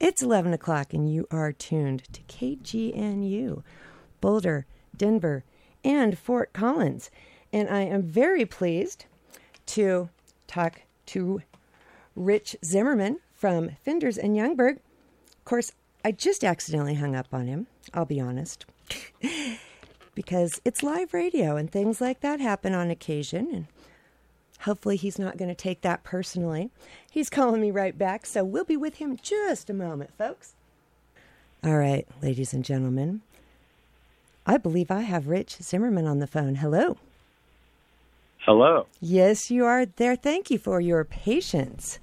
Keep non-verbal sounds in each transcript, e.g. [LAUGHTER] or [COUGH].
It's 11 o'clock, and you are tuned to KGNU, Boulder, Denver, and Fort Collins. And I am very pleased to talk to Rich Zimmerman from Finnders and Youngberg. Of course, I just accidentally hung up on him, I'll be honest, [LAUGHS] because it's live radio and things like that happen on occasion. And hopefully, he's not going to take that personally. He's calling me right back, so we'll be with him just a moment, folks. All right, ladies and gentlemen, I believe I have Rich Zimmerman on the phone. Hello. Hello. Yes, you are there. Thank you for your patience.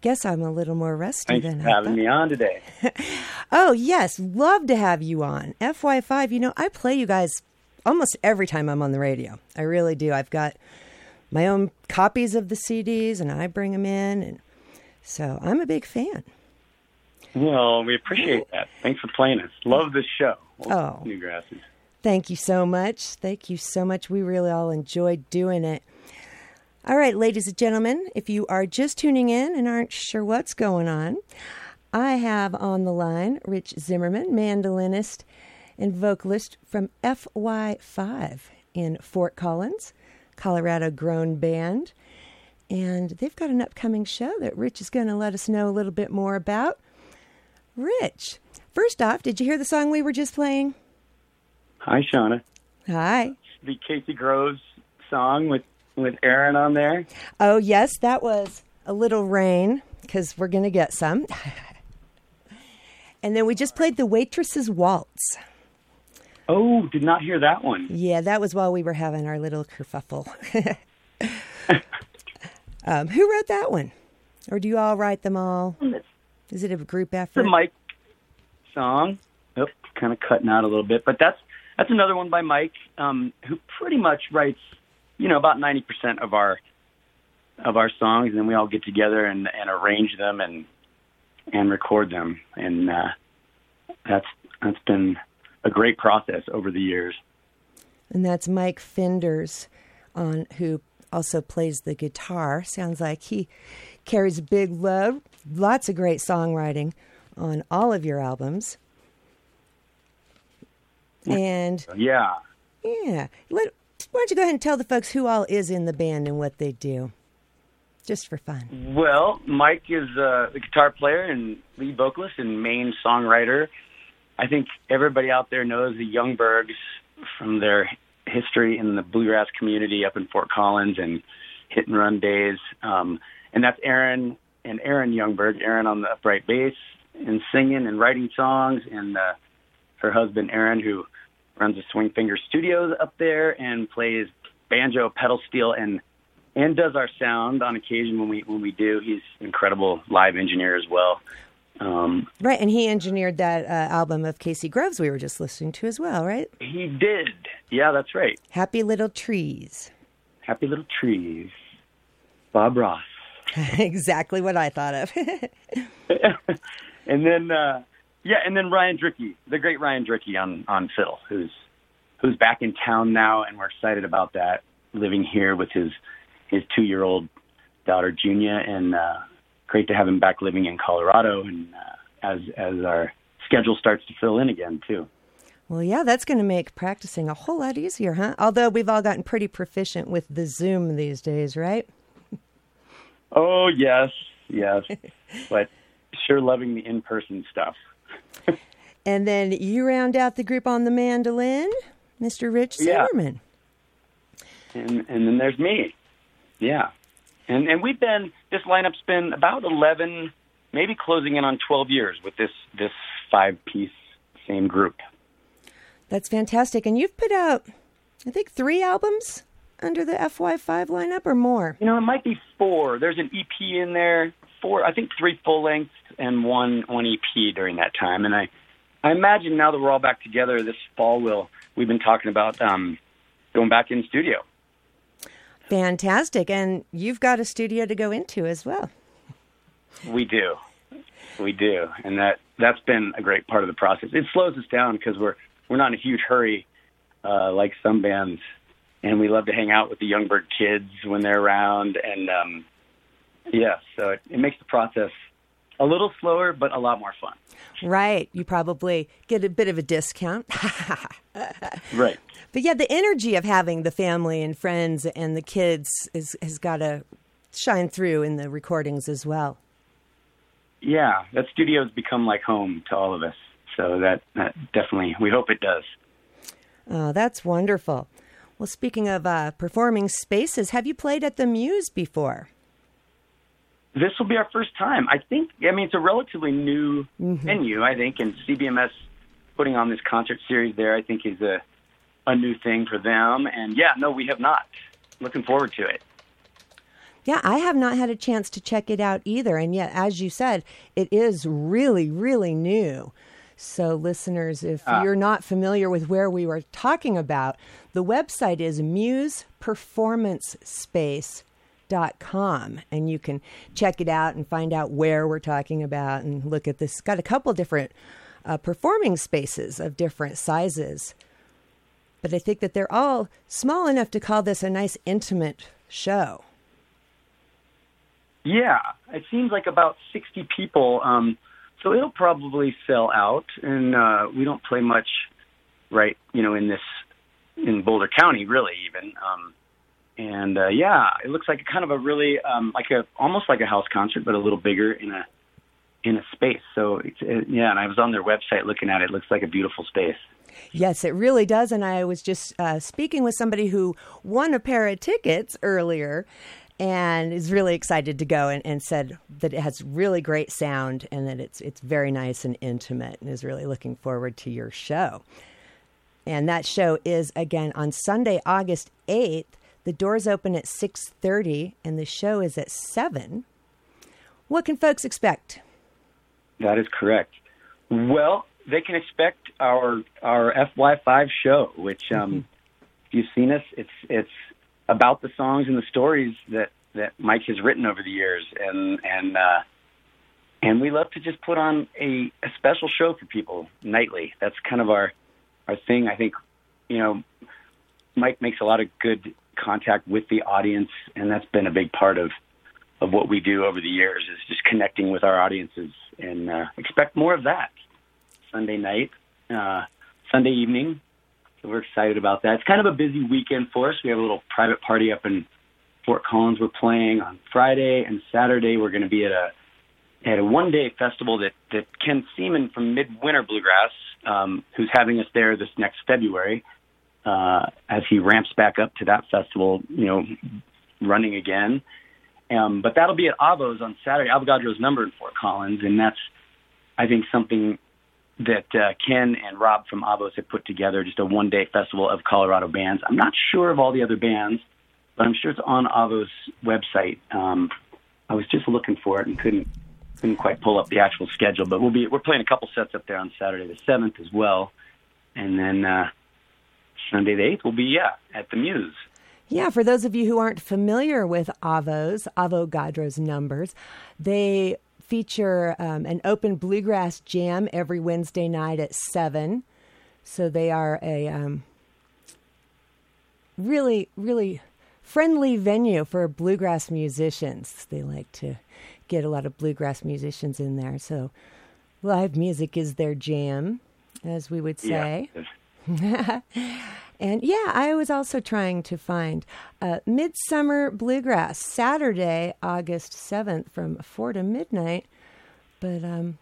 Guess I'm a little more rusty Thanks than for I having me on today. [LAUGHS] Oh, yes. Love to have you on. FY5, you know, I play you guys almost every time I'm on the radio. I really do. I've got my own copies of the CDs and I bring them in. And so I'm a big fan. Well, we appreciate that. Thanks for playing us. Love this show. Oh. Newgrasses. Thank you so much. Thank you so much. We really all enjoyed doing it. All right, ladies and gentlemen, if you are just tuning in and aren't sure what's going on, I have on the line Rich Zimmerman, mandolinist and vocalist from FY5 in Fort Collins, Colorado grown band. And they've got an upcoming show that Rich is going to let us know a little bit more about. Rich, first off, did you hear the song we were just playing? Hi, Shawna. Hi. The Casey Groves song with with Aaron on there. Oh, yes, that was a little rain because we're going to get some. [LAUGHS] and then we just played the Waitress's Waltz. Oh, did not hear that one. Yeah, that was while we were having our little kerfuffle. [LAUGHS] um, who wrote that one? Or do you all write them all? Is it a group effort? a Mike song. Yep, kind of cutting out a little bit, but that's that's another one by Mike, um, who pretty much writes, you know, about ninety percent of our of our songs, and then we all get together and, and arrange them and and record them, and uh, that's that's been a great process over the years. and that's Mike Finnders, on who also plays the guitar. Sounds like he carries a big load. Lots of great songwriting on all of your albums. And Yeah. yeah, let, why don't you go ahead and tell the folks who all is in the band and what they do, just for fun. Well, Mike is uh, the guitar player and lead vocalist and main songwriter. I think everybody out there knows the Youngbergs from their history in the bluegrass community up in Fort Collins and hit and run days. Um, and that's Erin and Aaron Youngberg. Erin on the upright bass and singing and writing songs, and uh, her husband Aaron, who runs the Swing Finger Studios up there and plays banjo, pedal steel, and and does our sound on occasion when we when we do. He's an incredible live engineer as well. Um, Right, and he engineered that uh, album of Casey Groves we were just listening to as well, right? he did, yeah, that's right. Happy Little Trees. Happy little trees, Bob Ross, [LAUGHS] [LAUGHS] exactly what I thought of. [LAUGHS] and then uh, yeah, and then Ryan Drickey, the great Ryan Drickey on on fiddle, who's who's back in town now, and we're excited about that. Living here with his his two year old daughter Junia, and uh, great to have him back living in Colorado, and uh, as as our schedule starts to fill in again too. well, yeah, that's going to make practicing a whole lot easier, huh? Although we've all gotten pretty proficient with the Zoom these days, right? [LAUGHS] Oh yes, yes, but sure loving the in person stuff. [LAUGHS] And then you round out the group on the mandolin, Mr. Rich Yeah. Zimmerman. and and then there's me. Yeah, and and we've been this lineup's been about eleven, maybe closing in on twelve years with this this five piece same group. That's fantastic. And you've put out, I think, three albums under the FY5 lineup or more. You know, it might be four. There's an EP in there, four, I think three full lengths and one one EP during that time. And I I imagine now that we're all back together this fall, we'll we've been talking about um, going back in studio. Fantastic. And you've got a studio to go into as well. We do, we do, and that that's been a great part of the process. It slows us down because we're we're not in a huge hurry uh, like some bands, and we love to hang out with the Youngberg kids when they're around, and um, yeah, so it, it makes the process a little slower, but a lot more fun. Right. You probably get a bit of a discount. [LAUGHS] right. But yeah, the energy of having the family and friends and the kids is, has got to shine through in the recordings as well. Yeah, that studio has become like home to all of us. So that, that definitely, we hope it does. Oh, that's wonderful. Well, speaking of uh, performing spaces, have you played at the Muse before? This will be our first time. I think, I mean, it's a relatively new mm-hmm. venue, I think, and CBMS putting on this concert series there, I think, is a, a new thing for them. And yeah, no, we have not. Looking forward to it. Yeah, I have not had a chance to check it out either. And yet, as you said, it is really, really new. So, listeners, if uh, you're not familiar with where we were talking about, the website is museperformancespace.com and you can check it out and find out where we're talking about and look at this. Got a couple different uh, performing spaces of different sizes. But I think that they're all small enough to call this a nice intimate show. Yeah, it seems like about 60 people. Um, so it'll probably sell out, and uh, we don't play much, right? You know, in this in Boulder County, really, even. Um, and uh, yeah, it looks like kind of a really um, like a almost like a house concert, but a little bigger in a in a space. So it's, it, yeah, and I was on their website looking at it. it. Looks like a beautiful space. Yes, it really does. And I was just uh, speaking with somebody who won a pair of tickets earlier, and is really excited to go and, and said that it has really great sound and that it's it's very nice and intimate and is really looking forward to your show. And that show is again on Sunday, August 8th. The doors open at 6:30 and the show is at 7. What can folks expect? That is correct. Well, they can expect our our FY5 show, which um, mm-hmm. if you've seen us, it's it's about the songs and the stories that that Mike has written over the years, and and uh, and we love to just put on a, a special show for people nightly. That's kind of our our thing. I think you know Mike makes a lot of good contact with the audience, and that's been a big part of of what we do over the years is just connecting with our audiences and uh, expect more of that Sunday night, uh, Sunday evening. So we're excited about that. It's kind of a busy weekend for us. We have a little private party up in Fort Collins. We're playing on Friday and Saturday. We're going to be at a at a one day festival that that Ken Seaman from Midwinter Bluegrass, um, who's having us there this next February, uh, as he ramps back up to that festival, you know, running again. Um, but that'll be at Avo's on Saturday. Avogadro's number in Fort Collins, and that's I think something that uh, Ken and Rob from Avos have put together, just a one day festival of Colorado bands. I'm not sure of all the other bands, but I'm sure it's on Avos website. Um, I was just looking for it and couldn't couldn't quite pull up the actual schedule, but we'll be we're playing a couple sets up there on Saturday the seventh as well, and then uh, Sunday the eighth will be yeah at the Muse. Yeah, for those of you who aren't familiar with Avos, Avogadro's numbers, they feature um, an open bluegrass jam every Wednesday night at 7. So they are a um, really, really friendly venue for bluegrass musicians. They like to get a lot of bluegrass musicians in there. So live music is their jam, as we would say. Yeah. [LAUGHS] and yeah, I was also trying to find uh, Midsummer Bluegrass Saturday, August 7th from 4 to midnight. But um,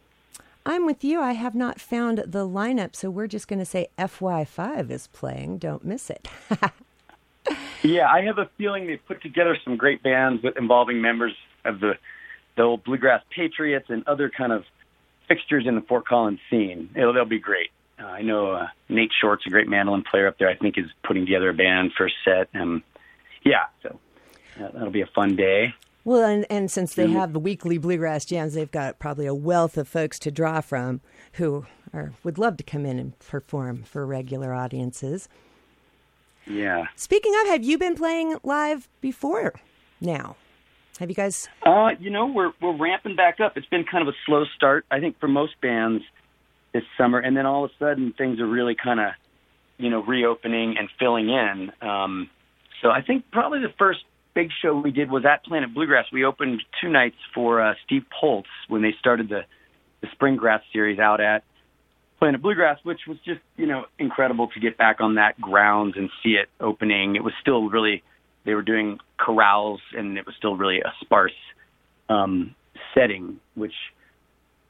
I'm with you. I have not found the lineup, so we're just going to say FY5 is playing. Don't miss it. [LAUGHS] yeah, I have a feeling they put together some great bands with involving members of the the old bluegrass patriots and other kind of fixtures in the Fort Collins scene. It'll they'll be great. Uh, I know uh, Nate Short's a great mandolin player up there. I think is putting together a band for a set. Um, yeah, so uh, that'll be a fun day. Well, and, and since they have the weekly bluegrass jams, they've got probably a wealth of folks to draw from who are would love to come in and perform for regular audiences. Yeah. Speaking of, have you been playing live before now? Have you guys? Uh, you know, we're we're ramping back up. It's been kind of a slow start, I think, for most bands this summer, and then all of a sudden things are really kind of, you know, reopening and filling in. Um, so I think probably the first big show we did was at Planet Bluegrass. We opened two nights for uh, Steve Poltz when they started the the Spring Grass series out at Planet Bluegrass, which was just you know incredible to get back on that grounds and see it opening. It was still really they were doing corrals and it was still really a sparse um, setting, which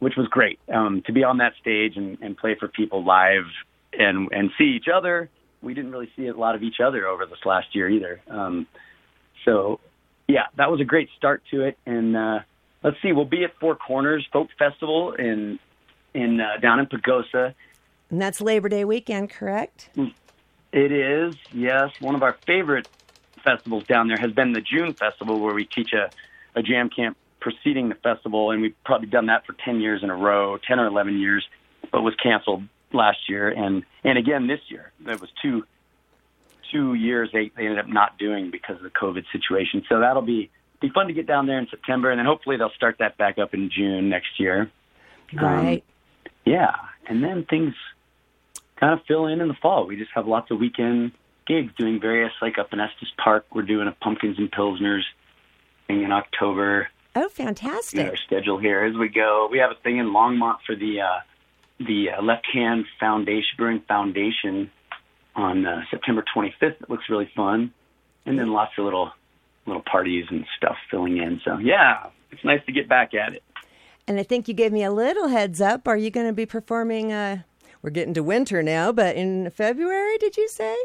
which was great um, to be on that stage and, and play for people live and and see each other. We didn't really see a lot of each other over this last year either. Um, so yeah, that was a great start to it. And uh, let's see, we'll be at Four Corners Folk Festival in in uh, down in Pagosa. And that's Labor Day weekend, correct? It is, yes. One of our favorite festivals down there has been the June Festival, where we teach a, a jam camp preceding the festival, and we've probably done that for 10 years in a row, 10 or 11 years, but was canceled last year and and again this year. There was two two years they, they ended up not doing because of the COVID situation. So that'll be be fun to get down there in September, and then hopefully they'll start that back up in June next year. Right. Um, yeah, and then things kind of fill in in the fall. We just have lots of weekend gigs doing various, like up in Estes Park, we're doing a Pumpkins and Pilsners thing in October. Oh, fantastic! Our schedule here as we go. We have a thing in Longmont for the uh, the uh, Left Hand Foundation Brewing Foundation on uh, September 25th. It looks really fun, and then lots of little little parties and stuff filling in. So yeah, it's nice to get back at it. And I think you gave me a little heads up. Are you going to be performing? Uh, we're getting to winter now, but in February, did you say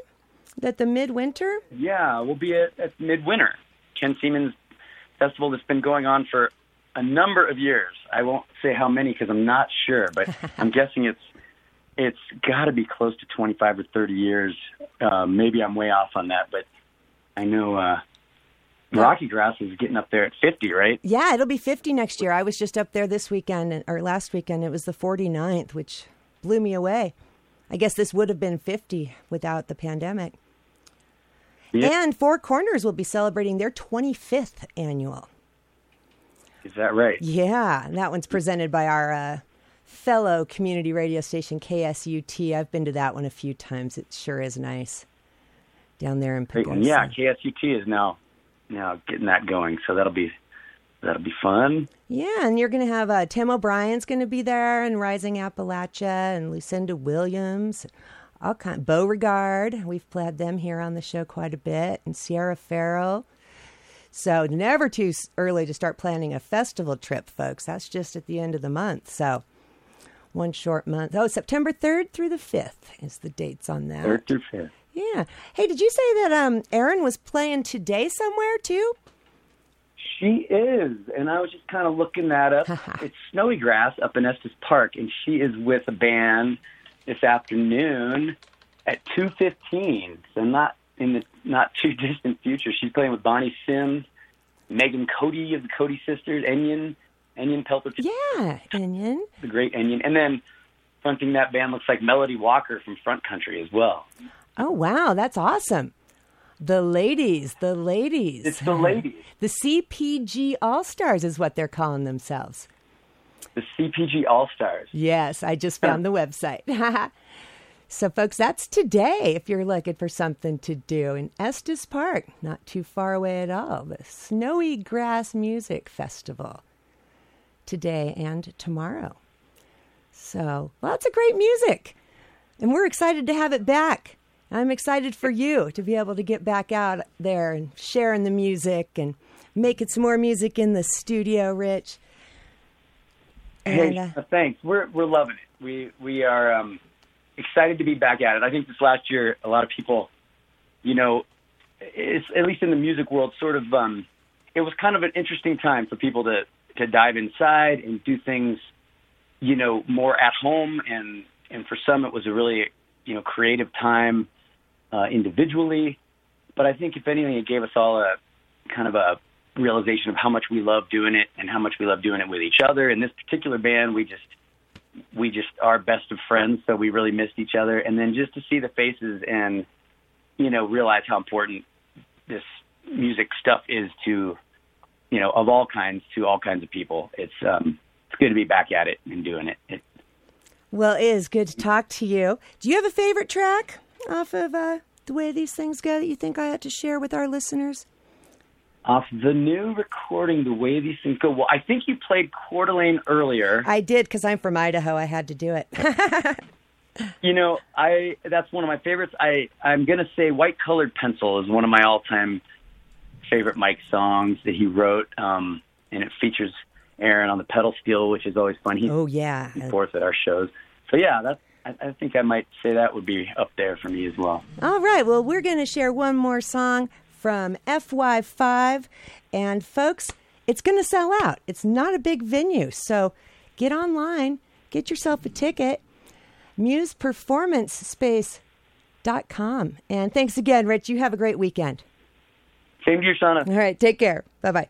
that the midwinter? Yeah, we'll be at, at midwinter. Ken Seaman's festival that's been going on for a number of years. I won't say how many because I'm not sure, but [LAUGHS] I'm guessing it's it's got to be close to 25 or 30 years. Uh, maybe I'm way off on that, but I know uh, Rocky Grass is getting up there at 50, right? Yeah, it'll be 50 next year. I was just up there this weekend, or last weekend. It was the 49th, which blew me away. I guess this would have been 50 without the pandemic. Yep. And Four Corners will be celebrating their 25th annual. Is that right? Yeah, that one's presented by our uh, fellow community radio station KSUT. I've been to that one a few times. It sure is nice down there in Pagosa. Yeah, KSUT is now now getting that going, so that'll be that'll be fun. Yeah, and you're going to have uh, Tim O'Brien's going to be there, and Rising Appalachia, and Lucinda Williams, all kind. Beauregard, we've played them here on the show quite a bit, and Sierra Farrell. So never too early to start planning a festival trip, folks. That's just at the end of the month. So one short month. Oh, September 3rd through the 5th is the dates on that. 3rd through 5th. Yeah. Hey, did you say that um Erin was playing today somewhere too? She is, and I was just kind of looking that up. [LAUGHS] it's Snowy Grass up in Estes Park, and she is with a band this afternoon at two fifteen. So not in the not too [LAUGHS] distant future. She's playing with Bonnie Sims, Megan Cody of the Cody Sisters, Enyon, Enyon Pelter. Yeah, Enyon. The great Enyon. And then fronting that band looks like Melody Walker from Front Country as well. Oh, wow. That's awesome. The ladies, the ladies. It's the ladies. [LAUGHS] The CPG All Stars is what they're calling themselves. The CPG All Stars. Yes, I just found the website. [LAUGHS] So, folks, that's today if you're looking for something to do in Estes Park, not too far away at all. The Snowy Grass Music Festival today and tomorrow. So, lots of great music, and we're excited to have it back. I'm excited for you to be able to get back out there and sharing the music and making some more music in the studio, Rich. And, hey, uh, thanks. We're we're loving it. We we are. Um, excited to be back at it. I think this last year, a lot of people, you know, it's at least in the music world, sort of, um, it was kind of an interesting time for people to to dive inside and do things, you know, more at home, and and for some, it was a really, you know, creative time uh, individually. But I think, if anything, it gave us all a kind of a realization of how much we love doing it and how much we love doing it with each other. In this particular band, we just we just are best of friends, so we really missed each other. And then just to see the faces and you know realize how important this music stuff is to you know of all kinds to all kinds of people. It's um, it's good to be back at it and doing it. it well, it is good to talk to you. Do you have a favorite track off of uh, the way these things go that you think I ought to share with our listeners? Off the new recording, The Way These Things Go. Well, I think you played Coeur d'Alene earlier. I did because I'm from Idaho. I had to do it. [LAUGHS] you know, I that's one of my favorites. I I'm gonna say White Colored Pencil is one of my all time favorite Mike songs that he wrote, um, and it features Aaron on the pedal steel, which is always fun. He's oh yeah, fourth at our shows. So yeah, that's I, I think I might say that would be up there for me as well. All right. Well, we're going to share one more song from FY5. And folks, it's going to sell out. It's not a big venue. So get online, get yourself a ticket. MusePerformanceSpace.com. And thanks again, Rich. You have a great weekend. Same to you, Shawna. All right. Take care. Bye bye.